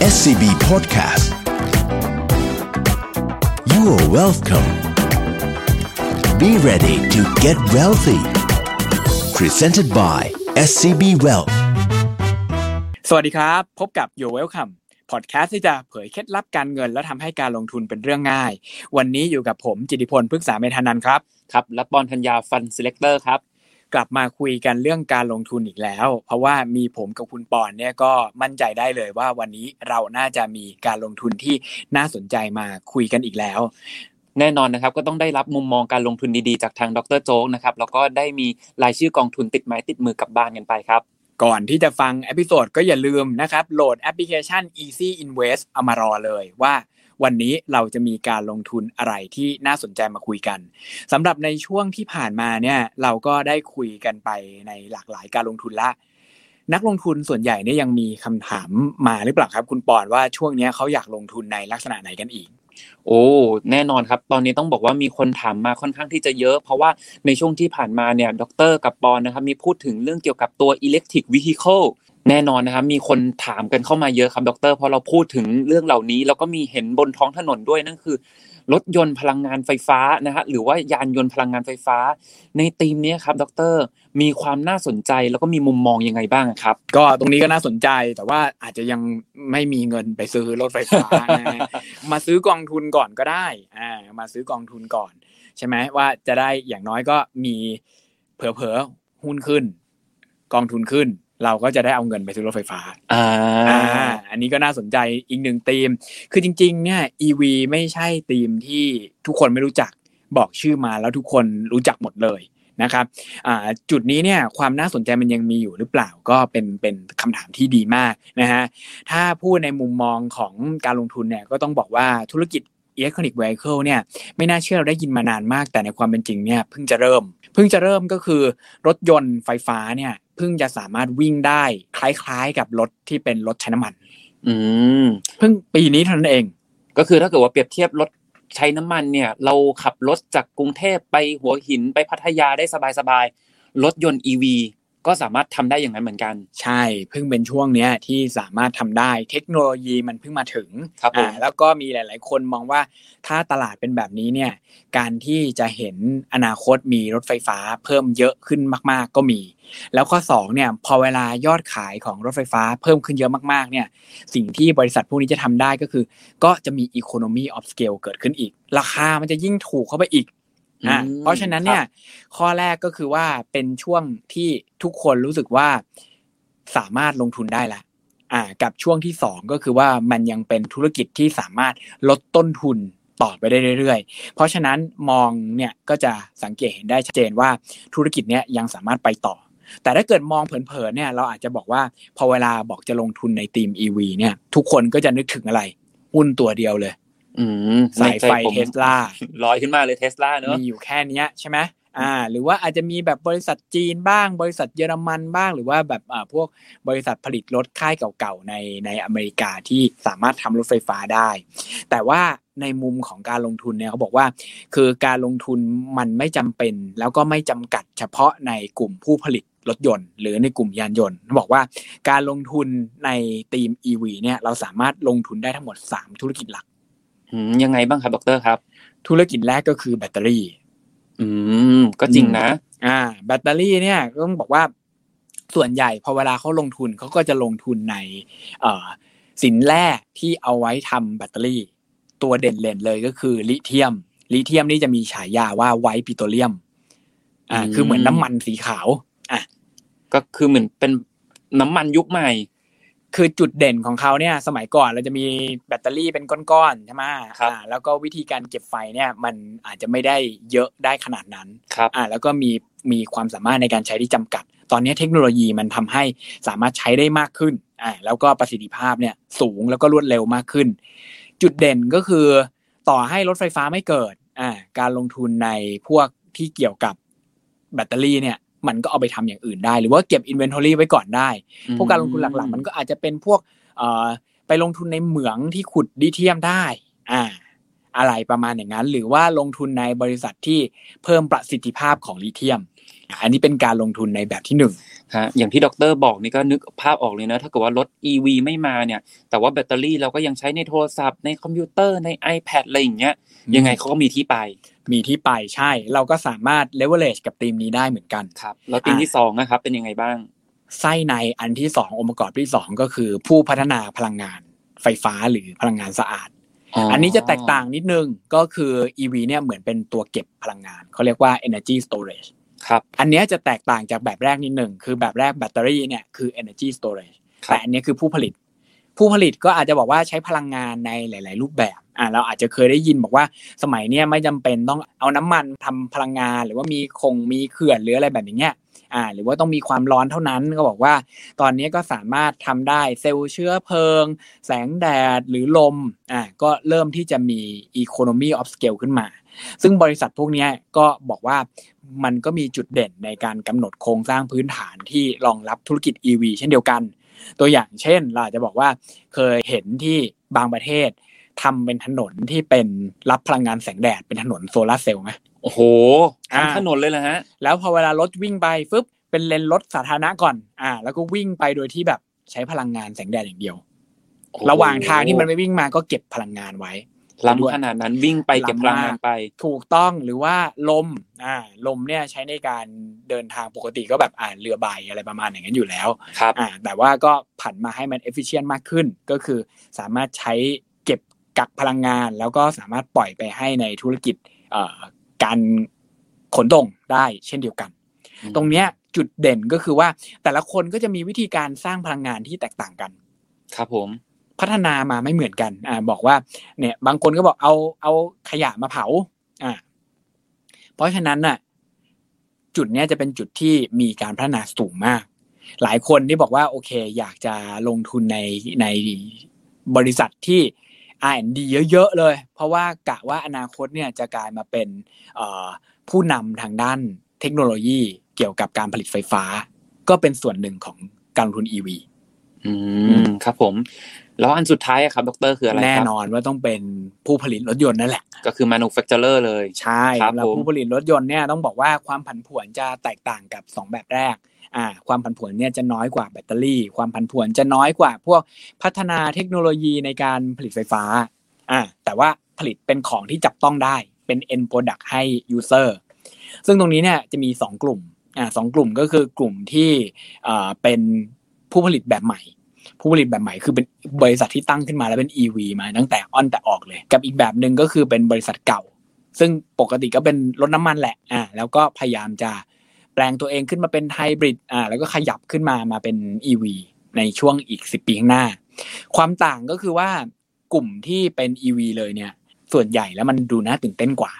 SCB Podcast You are welcome Be ready to get wealthy Presented by SCB Wealth สวัสดีครับ พบกับ You're Welcome พอดแคสต์ที่จะเผยเคล็ดลับการเงิน และทำให้การลงทุนเป็นเรื่องง่าย วันนี้อยู่กับผมจิติพลพฤกษาเมธานันท์ครับ ครับ และปอนธัญญา Fund Selector ครับ กลับมาคุยกันเรื่องการลงทุนอีกแล้ว เพราะว่ามีผมกับคุณปอนเนี่ยก็มั่นใจได้เลยว่าวันนี้เราน่าจะมีการลงทุนที่น่าสนใจมาคุยกันอีกแล้ว แน่นอนนะครับก็ต้องได้รับมุมมองการลงทุนดีๆ จากทางดรโจ๊กนะครับแล้วก็ได้มีรายชื่อกองทุนติดไม้ติดมือกลับบ้านกันไปครับก่อนที่จะฟัง episode ก็อย่าลืมนะครับ โหลดแอปพลิเคชัน Easy Invest เอามารอเลยว่า วันนี้เราจะมีการลงทุนอะไรที่น่าสนใจมาคุยกันสำหรับในช่วงที่ผ่านมาเนี่ยเราก็ได้คุยกันไปในหลากหลายการลงทุนละ นักลงทุนส่วนใหญ่เนี่ยยังมีคำถามมาหรือเปล่าครับ คุณปอนว่าช่วงนี้เขาอยากลงทุนในลักษณะไหนกันอีกโอ้แน่นอนครับ ตอนนี้ต้องบอกว่ามีคนถามมาค่อนข้างที่จะเยอะ เพราะว่าในช่วงที่ผ่านมาเนี่ยดรกับปอนนะครับมีพูดถึงเรื่องเกี่ยวกับตัว electric vehicle แน่นอนนะครับ มีคนถามกันเข้ามาเยอะครับดรพอเราพูดถึงเรื่องเหล่านี้ แล้วก็มีเห็นบนท้องถนนด้วยนั่นคือ รถยนต์พลังงานไฟฟ้านะฮะหรือว่ายานยนต์พลังงานไฟฟ้า ในธีมนี้ครับดรมีความน่าสนใจแล้วก็มีมุมมองยังไงบ้างครับ ก็ตรงนี้ก็น่าสนใจแต่ว่าอาจจะยังไม่มีเงินไปซื้อรถไฟฟ้านะฮะมาซื้อกองทุนก่อนก็ได้อ่ามาซื้อกองทุนก่อน ใช่ไหมว่าจะได้อย่างน้อยก็มีเผลอๆหุ้นขึ้น กองทุนขึ้น เราก็จะได้เอาเงินไปซื้อรถไฟฟ้าอ่าอ่าอันนี้ก็น่าสนใจอีกหนึ่งธีม คือจริง ๆ เนี่ย EV ไม่ใช่ธีมที่ทุกคนไม่รู้จักบอกชื่อมาแล้วทุกคนรู้จักหมดเลยนะครับอ่าจุดนี้เนี่ยความน่าสนใจมันยังมีอยู่หรือเปล่าก็เป็นเป็นคำถามที่ดีมากนะฮะถ้าพูดในมุมมองของการลงทุนเนี่ยก็ต้องบอกว่าธุรกิจ Electronic Vehicle เนี่ยไม่น่าเชื่อเราได้ยินมานานมาก แต่ในความเป็นจริงเนี่ยเพิ่งจะเริ่ม เพิ่งจะเริ่มก็คือรถยนต์ไฟฟ้าเนี่ย เพิ่งจะสามารถวิ่งได้คล้ายๆกับรถที่เป็นรถใช้น้ำมัน อืมเพิ่งปีนี้เท่านั้นเอง ก็คือถ้าเกิดว่าเปรียบเทียบรถใช้น้ำมันเนี่ย เราขับรถจากกรุงเทพไปหัวหินไปพัทยาได้สบายๆรถยนต์ EV ก็สามารถทำได้อย่างนั้นเหมือนกัน ใช่เพิ่งเป็นช่วงเนี้ยที่สามารถทำได้เทคโนโลยีมันเพิ่งมาถึงครับผมอ่าแล้วก็มีหลาย ๆ คนมองว่าถ้าตลาดเป็นแบบนี้เนี่ยการที่จะเห็นอนาคตมีรถไฟฟ้าเพิ่มเยอะขึ้นมาก ๆ ก็มี แล้วข้อสองเนี่ยพอเวลายอดขายของรถไฟฟ้าเพิ่มขึ้นเยอะมาก ๆ เนี่ยสิ่งที่บริษัทพวกนี้จะทำได้ก็คือ ก็จะมี economy of scale เกิดขึ้นอีก ราคามันจะยิ่งถูกเข้าไปอีก อะอืมเพราะฉะนั้นเนี่ย ข้อแรกก็คือว่าเป็นช่วงที่ทุกคนรู้สึกว่าสามารถลงทุนได้ละอ่า กับช่วงที่สองก็คือว่ามันยังเป็นธุรกิจที่สามารถลดต้นทุนต่อไปได้เรื่อยๆ เพราะฉะนั้นมองเนี่ยก็จะสังเกตเห็นได้ชัดเจนว่าธุรกิจเนี้ยยังสามารถไปต่อ แต่ถ้าเกิดมองเผินๆเนี่ยเราอาจจะบอกว่าพอเวลาบอกจะลงทุนในทีม EV เนี่ย ทุกคนก็จะนึกถึงอะไรหุ้นตัวเดียวเลยอืม สายไฟในใจผมเทสลาลอยขึ้นมาเลยเทสลาเนอะมีอยู่แค่เนี้ยใช่ไหมอ่า หรือว่าอาจจะมีแบบบริษัทจีนบ้าง บริษัทเยอรมันบ้าง หรือว่าแบบอ่าพวกบริษัทผลิตรถค่ายเก่าๆในในอเมริกาที่สามารถทำรถไฟฟ้าได้ แต่ว่าในมุมของการลงทุนเนี่ยเขาบอกว่า คือการลงทุนมันไม่จำเป็น แล้วก็ไม่จำกัดเฉพาะในกลุ่มผู้ผลิตรถยนต์ หรือในกลุ่มยานยนต์เขาบอกว่าการลงทุนในทีม EV เนี่ยเราสามารถลงทุนได้ทั้งหมด 3 ธุรกิจหลักอืม ยังไงบ้างครับดรครับ ธุรกิจแรกก็คือแบตเตอรี่ อืม ก็จริงนะ อ่า แบตเตอรี่เนี่ยก็ต้องบอกว่าส่วนใหญ่พอเวลาเขาลงทุนเขาก็จะลงทุนในเอ่อสินแร่ที่เอาไว้ทำแบตเตอรี่ ตัวเด่นๆเลยก็คือลิเทียม ลิเทียมนี่จะมีฉายาว่า white petroleum อ่าอืมคือเหมือนน้ำมันสีขาว อะ ก็คือเหมือนเป็นน้ำมันยุคใหม่ คือจุดเด่นของเขาเนี่ย สมัยก่อนเราจะมีแบตเตอรี่เป็นก้อนๆใช่ไหมครับอ่าแล้วก็วิธีการเก็บไฟเนี่ยมันอาจจะไม่ได้เยอะได้ขนาดนั้นครับอ่าแล้วก็มีมีความสามารถในการใช้ที่จำกัด ตอนนี้เทคโนโลยีมันทำให้สามารถใช้ได้มากขึ้นอ่าแล้วก็ประสิทธิภาพเนี่ยสูงแล้วก็รวดเร็วมากขึ้น จุดเด่นก็คือ ต่อให้รถไฟฟ้าไม่เกิดอ่าการลงทุนในพวกที่เกี่ยวกับแบตเตอรี่เนี่ย มันก็เอาไปทำอย่างอื่นได้ หรือว่าเก็บ inventory ไว้ก่อนได้ พวกการลงทุนหลักๆ มันก็อาจจะเป็นพวกเอ่อไปลงทุนในเหมืองที่ขุดลิเทียมได้ อ่า อะไรประมาณอย่างนั้น หรือว่าลงทุนในบริษัทที่เพิ่มประสิทธิภาพของลิเทียม อันนี้เป็นการลงทุนในแบบที่หนึ่งฮะอย่างที่ดรบอกนี่ก็นึกภาพออกเลยนะถ้าเกิดว่ารถ EV ไม่มาเนี่ย แต่ว่าแบตเตอรี่เราก็ยังใช้ในโทรศัพท์ในคอมพิวเตอร์ใน iPad อะไรอย่างเงี้ยยังไงเขาก็มีที่ไป มีที่ไปใช่ เราก็สามารถ leverage กับธีมนี้ได้เหมือนกันครับ แล้วธีมที่สองนะครับ เป็นยังไงบ้าง ไส้ในอันที่สององค์ประกอบที่สองก็คือ ผู้พัฒนาพลังงานไฟฟ้าหรือพลังงานสะอาด อันนี้จะแตกต่างนิดนึงก็คือ EV เนี่ยเหมือนเป็นตัวเก็บพลังงาน เขาเรียกว่า energy storage ครับ อันเนี้ยจะแตกต่างจากแบบแรกนิดหนึ่งคือแบบแรกแบตเตอรี่เนี่ยคือ energy storage ครับแต่อันเนี้ยคือผู้ผลิต ผู้ผลิตก็อาจจะบอกว่าใช้พลังงานในหลาย ๆ รูปแบบ อ่าเราอาจจะเคยได้ยินบอกว่าสมัยเนี้ยไม่จำเป็นต้องเอาน้ำมันทำพลังงาน หรือว่ามีคงมีเขื่อนหรืออะไรแบบอย่างเงี้ยอ่าหรือว่าต้องมีความร้อนเท่านั้นก็บอกว่า ตอนนี้ก็สามารถทำได้เซลล์เชื้อเพลิง แสงแดดหรือลมอ่าก็เริ่มที่จะมี economy of scale ขึ้นมา ซึ่งบริษัทพวกนี้ก็บอกว่ามันก็มีจุดเด่นในการกำหนดโครงสร้างพื้นฐานที่รองรับธุรกิจ EV เช่นเดียวกัน ตัวอย่างเช่น เราจะบอกว่าเคยเห็นที่บางประเทศ ทำเป็นถนนที่เป็นรับพลังงานแสงแดดเป็นถนนโซลาร์เซลล์ไหมโอ้โหอ่าทั้งถนนเลยเหรอฮะ แล้วพอเวลารถวิ่งไปฟึบเป็นเลนรถสาธารณะก่อน อ่า แล้วก็วิ่งไปโดยที่แบบใช้พลังงานแสงแดดอย่างเดียวโอ้โระหว่างทางที่มันไม่วิ่งมาก็เก็บพลังงานไว้ล้ำขนาดนั้นวิ่งไปเก็บพลังงานไป ถูกต้องหรือว่าลม อ่า ลมเนี่ยใช้ในการเดินทางปกติก็แบบอ่าเรือใบอะไรประมาณอย่างนั้นอยู่แล้ว ครับ อ่า แต่ว่าก็ผันมาให้มัน efficient มากขึ้น ก็คือสามารถใช้เก็บกักพลังงาน แล้วก็สามารถปล่อยไปให้ในธุรกิจเอ่อการขนส่งได้เช่นเดียวกันอืมตรงเนี้ยจุดเด่นก็คือว่าแต่ละคนก็จะมีวิธีการสร้างพลังงานที่แตกต่างกัน ครับผมพัฒนามาไม่เหมือนกันอ่าบอกว่าเนี่ยบางคนก็บอกเอาเอาขยะมาเผาอ่าเพราะฉะนั้นน่ะจุดเนี้ยจะเป็นจุดที่มีการพัฒนาสูงมาก หลายคนที่บอกว่าโอเค อยากจะลงทุนในในบริษัทที่ R&D เยอะๆเลย เพราะว่ากะว่าอนาคตเนี่ยจะกลายมาเป็นเอ่อผู้นำทางด้านเทคโนโลยีเกี่ยวกับการผลิตไฟฟ้า ก็เป็นส่วนหนึ่งของการลงทุน EV อืมครับผม แล้วอันสุดท้ายอะครับดรคืออะไรแน่ครับนอนว่าต้องเป็นผู้ผลิตรถยนต์นั่นแหละ ก็คือ manufacturer เลย ใช่ครับแล้วผมผู้ผลิตรถยนต์เนี่ยต้องบอกว่าความผันผวนจะแตกต่างกับ 2 แบบแรก อ่าความผันผวนเนี่ยจะน้อยกว่าแบตเตอรี่ ความผันผวนจะน้อยกว่า พวกพัฒนาเทคโนโลยีในการผลิตไฟฟ้าอ่าแต่ว่าผลิตเป็นของที่จับต้องได้เป็น end product ให้ user ซึ่งตรงนี้เนี่ยจะมี 2 กลุ่มอ่าสองกลุ่มก็คือกลุ่มที่อ่าเป็นผู้ผลิตแบบใหม่ ผู้ผลิตแบบใหม่คือเป็นบริษัทที่ตั้งขึ้นมาแล้วเป็น EV มาตั้งแต่อ้อนแต่ออกเลย กับอีกแบบหนึ่งก็คือเป็นบริษัทเก่า ซึ่งปกติก็เป็นรถน้ำมันแหละอ่าแล้วก็พยายามจะ ปลงตัวเองขึ้นมาเป็นไฮบริดอ่าแล้วก็ขยับขึ้นมามาเป็น EV ในช่วงอีก 10 ปีข้างหน้า ความต่างก็คือว่ากลุ่มที่เป็น EV เลยเนี่ย ส่วนใหญ่แล้วมันดูน่าตื่นเต้นกว่า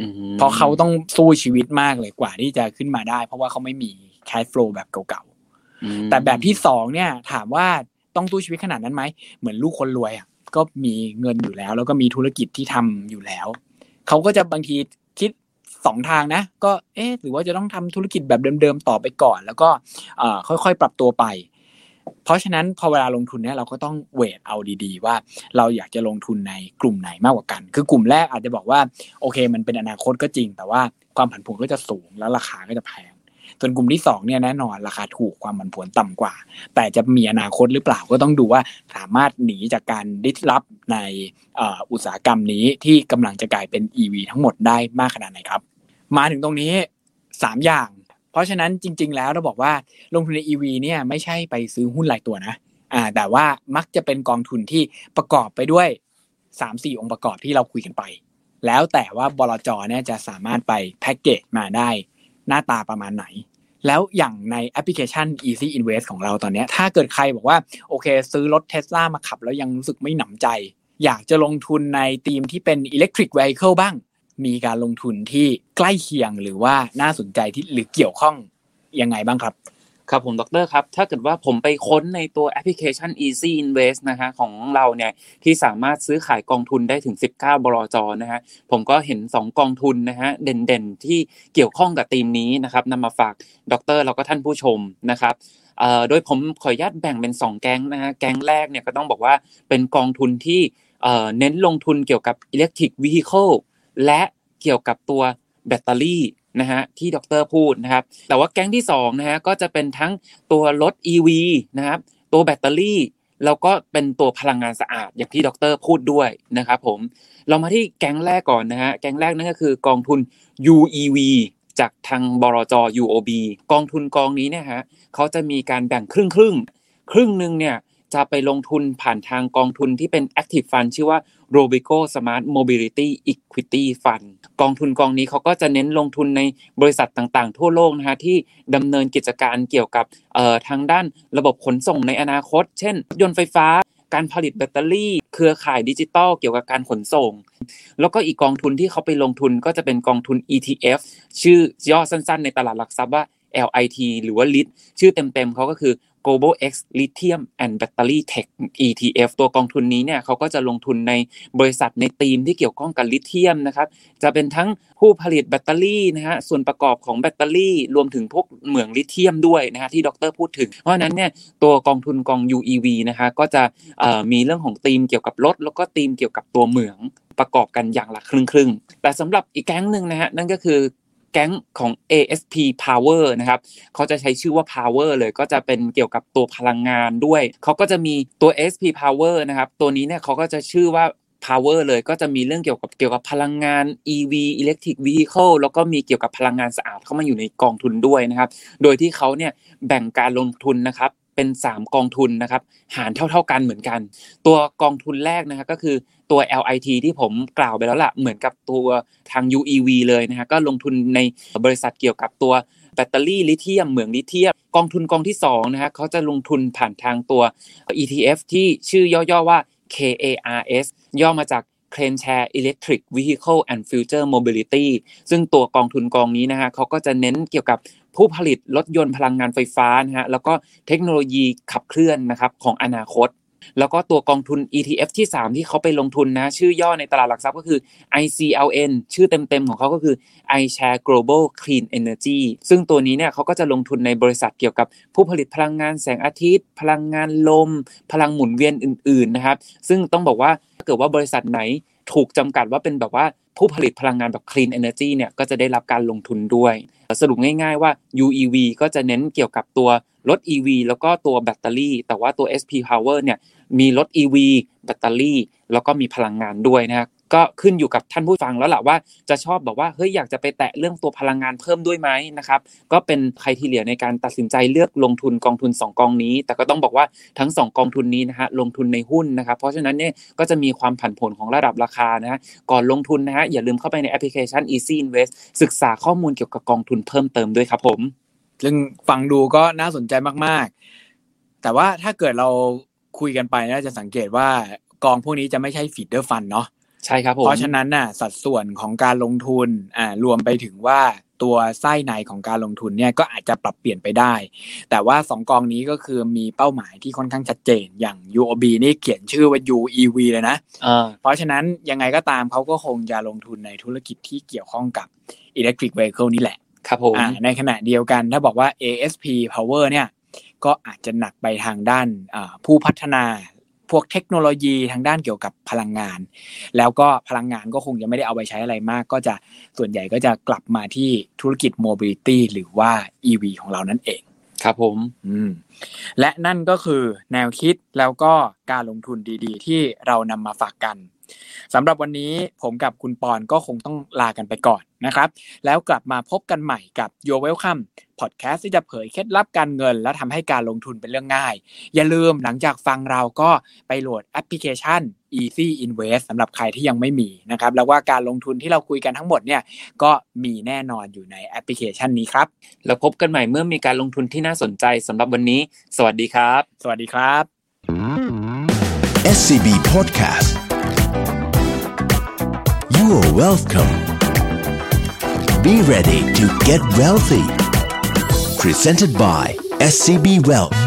อืมเพราะเขาต้องสู้ชีวิตมากเลยกว่าที่จะขึ้นมาได้ เพราะว่าเขาไม่มี cash flow แบบเก่าๆอืมแต่แบบที่สองเนี่ย ถามว่าต้องตู้ชีวิตขนาดนั้นไหม เหมือนลูกคนรวยอะก็มีเงินอยู่แล้ว แล้วก็มีธุรกิจที่ทำอยู่แล้ว เขาก็จะบางทีคิด สองทางนะ ก็เอ๊ะหรือว่าจะต้องทำธุรกิจแบบเดิมๆต่อไปก่อน แล้วก็ค่อยๆปรับตัวไป เพราะฉะนั้นพอเวลาลงทุนเนี่ยเราก็ต้องเวทเอาดีๆ ว่าเราอยากจะลงทุนในกลุ่มไหนมากกว่ากัน คือกลุ่มแรกอาจจะบอกว่าโอเค มันเป็นอนาคตก็จริง แต่ว่าความผันผวนก็จะสูงแล้วราคาก็จะแพงส่วนกลุ่มที่สองเนี่ยแน่นอนราคาถูกความผันผวนต่ำกว่า แต่จะมีอนาคตหรือเปล่าก็ต้องดูว่าสามารถหนีจากการดิสรับในอุตสาหกรรมนี้ที่กำลังจะกลายเป็น EV ทั้งหมดได้มากขนาดไหนครับ มาถึงตรงนี้สามอย่าง เพราะฉะนั้นจริง ๆ แล้วเราบอกว่าลงทุนใน EV เนี่ยไม่ใช่ไปซื้อหุ้นรายตัวนะอ่าแต่ว่ามักจะเป็นกองทุนที่ประกอบไปด้วยสามสี่องค์ประกอบที่เราคุยกันไป แล้วแต่ว่าบลจเนี่ยจะสามารถไปแพ็กเกจมาได้ หน้าตาประมาณไหน แล้วอย่างในแอปพลิเคชัน Easy Invest ของเราตอนนี้ ถ้าเกิดใครบอกว่า โอเค ซื้อรถเทสลามาขับแล้วยังรู้สึกไม่หนำใจ อยากจะลงทุนในธีมที่เป็น Electric Vehicle บ้าง มีการลงทุนที่ใกล้เคียงหรือว่าน่าสนใจที่หรือเกี่ยวข้องยังไงบ้างครับ ครับผมดรครับ ถ้าเกิดว่าผมไปค้นในตัวแอปพลิเคชัน Easy Invest นะฮะของเราเนี่ยที่สามารถซื้อขายกองทุนได้ถึง 19 บลจนะฮะผมก็เห็น 2 กองทุนนะฮะเด่นๆ ที่เกี่ยวข้องกับธีมนี้นะครับนำมาฝากดรแล้วก็ท่านผู้ชมนะครับโดยผมขออนุญาตแบ่งเป็น 2 แก๊งนะฮะแก๊งแรกเนี่ยก็ต้องบอกว่าเป็นกองทุนที่เน้นลงทุนเกี่ยวกับ Electric Vehicle และเกี่ยวกับตัวแบตเตอรี่นะฮะที่ดรพูดนะครับ แต่ว่าแก๊งที่2นะฮะก็จะเป็นทั้งตัวรถ EV นะครับตัวแบตเตอรี่แล้วก็เป็นตัวพลังงานสะอาดอย่างที่ดรพูดด้วยนะครับผมเรามาที่แก๊งแรกก่อนนะฮะแก๊งแรกนั่นก็คือกองทุน UEV จากทางบรจ UOB กองทุนกองนี้เนี่ยฮะเขาจะมีการแบ่งครึ่งครึ่งครึ่งหนึ่งเนี่ยจะไปลงทุนผ่านทางกองทุนที่เป็น Active Fund ชื่อว่า Robeco Smart Mobility Equity Fund กองทุนกองนี้เขาก็จะเน้นลงทุนในบริษัทต่างๆ ทั่วโลกนะฮะที่ดำเนินกิจการเกี่ยวกับทางด้านระบบขนส่งในอนาคต เช่น ยนต์ไฟฟ้าการผลิตแบตเตอรี่ เครือข่ายดิจิตอลเกี่ยวกับการขนส่ง แล้วก็อีกกองทุนที่เขาไปลงทุนก็จะเป็นกองทุน ETF ชื่อย่อสั้นๆ ในตลาดหลักทรัพย์ว่า LIT หรือว่า LIT ชื่อเต็มๆเขาก็คือ Global X Lithium and Battery Tech ETF ตัวกองทุนนี้เนี่ยเขาก็จะลงทุนในบริษัทในธีมที่เกี่ยวข้องกับลิเธียมนะครับ จะเป็นทั้งผู้ผลิตแบตเตอรี่นะฮะส่วนประกอบของแบตเตอรี่ รวมถึงพวกเหมืองลิเธียมด้วยนะฮะที่ดรพูดถึง เพราะนั้นเนี่ยตัวกองทุนกอง UEV นะคะก็จะมีเรื่องของธีมเกี่ยวกับรถ แล้วก็ธีมเกี่ยวกับตัวเหมืองประกอบกันอย่างละครึ่งครึ่งแต่สำหรับอีกแก๊งหนึ่งนะฮะนั่นก็คือ แก๊งของ ASP Power นะครับเขาจะใช้ชื่อว่า Power เลยก็จะเป็นเกี่ยวกับตัวพลังงานด้วยเขาก็จะมีตัว ASP Power นะครับตัวนี้เนี่ยเขาก็จะชื่อว่า power เลยก็จะมีเรื่องเกี่ยวกับเกี่ยวกับพลังงาน EV electric vehicle แล้วก็มีเกี่ยวกับพลังงานสะอาดเข้ามาอยู่ในกองทุนด้วยนะครับ โดยที่เขาเนี่ยแบ่งการลงทุนนะครับเป็น 3 กองทุนนะครับหารเท่า ๆกันเหมือนกัน ตัวกองทุนแรกนะครับก็คือ ตัว LIT ที่ผมกล่าวไปแล้วล่ะเหมือนกับตัวทาง UEV เลยนะฮะก็ลงทุนในบริษัทเกี่ยวกับตัวแบตเตอรี่ลิเธียมเหมืองลิเธียมกองทุนกองที่2นะฮะเขาจะลงทุนผ่านทางตัว ETF ที่ชื่อย่อๆว่า KARS ย่อมาจาก c l a n Share Electric Vehicle and Future Mobility ซึ่งตัวกองทุนกองนี้นะฮะเขาก็จะเน้นเกี่ยวกับผู้ผลิตรถยนต์พลังงานไฟฟ้านะฮะแล้วก็เทคโนโลยีขับเคลื่อนนะครับของอนาคต แล้วก็ตัวกองทุน ETF ที่ 3 ที่เขาไปลงทุนนะ ชื่อย่อในตลาดหลักทรัพย์ก็คือ ICLN ชื่อเต็มๆของเขาก็คือ iShare Global Clean Energy ซึ่งตัวนี้เนี่ยเขาก็จะลงทุนในบริษัทเกี่ยวกับผู้ผลิตพลังงานแสงอาทิตย์ พลังงานลม พลังหมุนเวียนอื่นๆนะครับ ซึ่งต้องบอกว่าถ้าเกิดว่าบริษัทไหนถูกจำกัดว่าเป็นแบบว่าผู้ผลิตพลังงานแบบ clean energy เนี่ยก็จะได้รับการลงทุนด้วย สรุปง่ายๆว่า UEV ก็จะเน้นเกี่ยวกับตัว รถ EV แล้วก็ตัวแบตเตอรี่ แต่ว่าตัว SP Power เนี่ยมีรถ EV แบตเตอรี่ แล้วก็มีพลังงานด้วยนะก็ขึ้นอยู่กับท่านผู้ฟังแล้วแหละว่าจะชอบบอกว่าเฮ้ยอยากจะไปแตะเรื่องตัวพลังงานเพิ่มด้วยไหมนะครับก็เป็นใครที่เหลียในการตัดสินใจเลือกลงทุนกองทุน 2 กองนี้ แต่ก็ต้องบอกว่าทั้ง 2 กองทุนนี้นะฮะลงทุนในหุ้นนะครับเพราะฉะนั้นเนี่ยก็จะมีความผันผวนของระดับราคานะฮะก่อนลงทุนนะฮะอย่าลืมเข้าไปในแอปพลิเคชัน Easy Invest ศึกษาข้อมูลเกี่ยวกับกองทุนเพิ่มเติมด้วยครับผม ซึ่งฟังดูก็น่าสนใจมาก ๆ แต่ว่าถ้าเกิดเราคุยกันไปน่าจะสังเกตว่ากองพวกนี้จะไม่ใช่ feeder fund เนาะใช่ครับผมเพราะฉะนั้นน่ะสัดส่วนของการลงทุนอ่ารวมไปถึงว่าตัวไส้ในของการลงทุนเนี่ยก็อาจจะปรับเปลี่ยนไปได้ แต่ว่าสองกองนี้ก็คือมีเป้าหมายที่ค่อนข้างชัดเจน อย่าง UOB นี่เขียนชื่อว่า UEV เลยนะเพราะฉะนั้นยังไงก็ตามเขาก็คงจะลงทุนในธุรกิจที่เกี่ยวข้องกับ Electric Vehicle นี่แหละ ครับผมในขณะเดียวกันถ้าบอกว่า ASP Power เนี่ยก็อาจจะหนักไปทางด้านผู้พัฒนาพวกเทคโนโลยีทางด้านเกี่ยวกับพลังงาน แล้วก็พลังงานก็คงจะไม่ได้เอาไปใช้อะไรมาก ก็จะส่วนใหญ่ก็จะกลับมาที่ธุรกิจโมบิลิตี้หรือว่า EV ของเรานั่นเอง ครับผมอืมและนั่นก็คือแนวคิดแล้วก็การลงทุนดีๆ ที่เรานำมาฝากกัน สำหรับวันนี้ผมกับคุณปอนก็คงต้องลากันไปก่อนนะครับ แล้วกลับมาพบกันใหม่กับ Your Welcome พอดแคสต์ที่จะเผยเคล็ดลับการเงิน และทำให้การลงทุนเป็นเรื่องง่าย อย่าลืมหลังจากฟังเราก็ไปโหลดแอปพลิเคชัน Easy Invest สำหรับใครที่ยังไม่มีนะครับ แล้วว่าการลงทุนที่เราคุยกันทั้งหมดเนี่ยก็มีแน่นอนอยู่ในแอปพลิเคชันนี้ครับ แล้วพบกันใหม่เมื่อมีการลงทุนที่น่าสนใจสำหรับวันนี้ สวัสดีครับ สวัสดีครับ SCB Podcast You are welcome. Be ready to get wealthy. Presented by SCB Wealth.